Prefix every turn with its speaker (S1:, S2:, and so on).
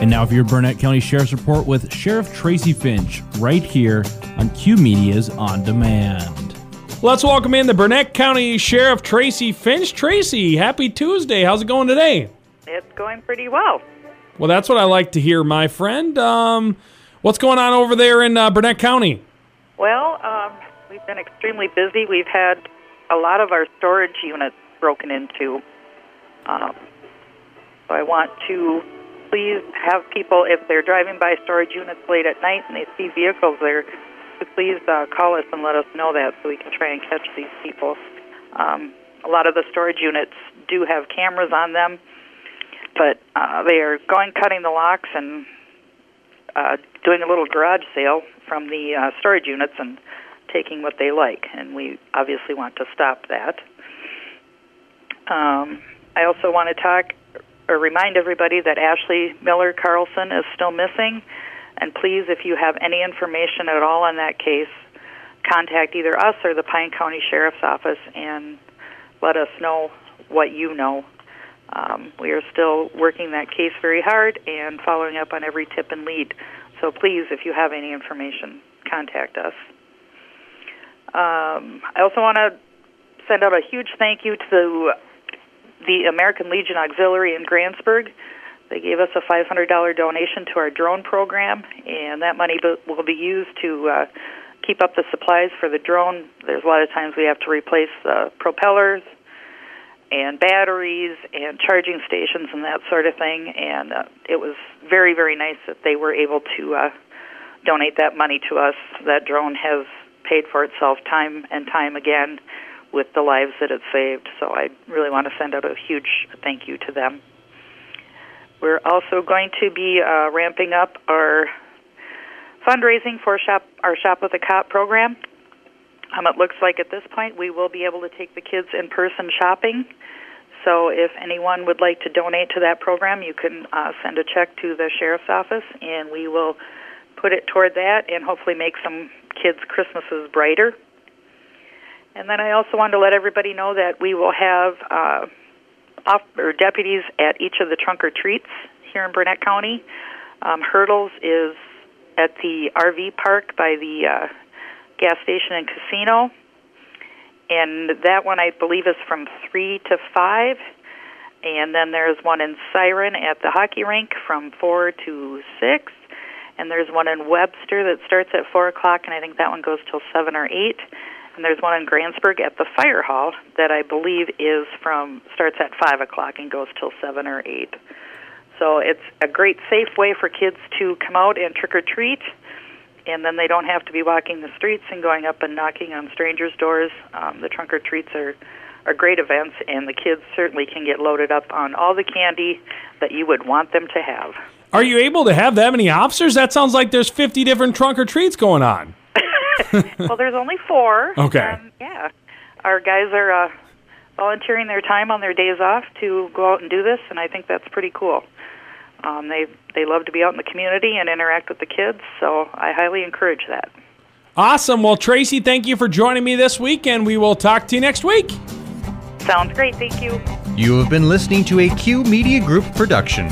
S1: And now for your Burnett County Sheriff's Report with Sheriff Tracy Finch, right here on Q Media's On Demand.
S2: Let's welcome in the Burnett County Sheriff Tracy Finch. Tracy, happy Tuesday. How's it going today?
S3: It's going pretty well.
S2: Well, that's what I like to hear, my friend. Um, what's going on over there in uh, Burnett County?
S3: Well, um, we've been extremely busy. We've had a lot of our storage units broken into. Um, so I want to please have people, if they're driving by storage units late at night and they see vehicles there, to please uh, call us and let us know that so we can try and catch these people. Um, a lot of the storage units do have cameras on them, but uh, they are going cutting the locks and uh, doing a little garage sale from the uh, storage units and taking what they like, and we obviously want to stop that. Um, I also want to talk or remind everybody that Ashley Miller Carlson is still missing. And please, if you have any information at all on that case, contact either us or the Pine County Sheriff's Office and let us know what you know. Um, we are still working that case very hard and following up on every tip and lead. So please, if you have any information, contact us. Um, I also want to send out a huge thank you to the American Legion Auxiliary in Grantsburg. They gave us a $500 donation to our drone program, and that money will be used to uh, keep up the supplies for the drone. There's a lot of times we have to replace the propellers and batteries and charging stations and that sort of thing. And uh, it was very, very nice that they were able to uh, donate that money to us. That drone has paid for itself time and time again with the lives that it saved. So I really want to send out a huge thank you to them. We're also going to be uh, ramping up our fundraising for shop our Shop with a Cop program. Um, it looks like at this point we will be able to take the kids in person shopping. So if anyone would like to donate to that program, you can uh, send a check to the sheriff's office, and we will put it toward that and hopefully make some kids' Christmases brighter. And then I also wanted to let everybody know that we will have uh, off, or deputies at each of the trunk or treats here in Burnett County. Um, Hertel's is at the RV park by the uh, gas station and casino. And that one, I believe, is from 3 to 5. And then there's one in Siren at the hockey rink from 4 to 6. And there's one in Webster that starts at 4 o'clock, and I think that one goes till 7 or 8 and there's one in Grantsburg at the fire hall that I believe is from starts at five o'clock and goes till seven or eight. So it's a great safe way for kids to come out and trick or treat, and then they don't have to be walking the streets and going up and knocking on strangers' doors. Um, the trunk or treats are are great events, and the kids certainly can get loaded up on all the candy that you would want them to have.
S2: Are you able to have that many officers? That sounds like there's 50 different trunk or treats going on.
S3: well, there's only four.
S2: Okay.
S3: Um, yeah, our guys are uh, volunteering their time on their days off to go out and do this, and I think that's pretty cool. Um, they they love to be out in the community and interact with the kids, so I highly encourage that.
S2: Awesome. Well, Tracy, thank you for joining me this week, and we will talk to you next week.
S3: Sounds great. Thank you.
S4: You have been listening to a Q Media Group production.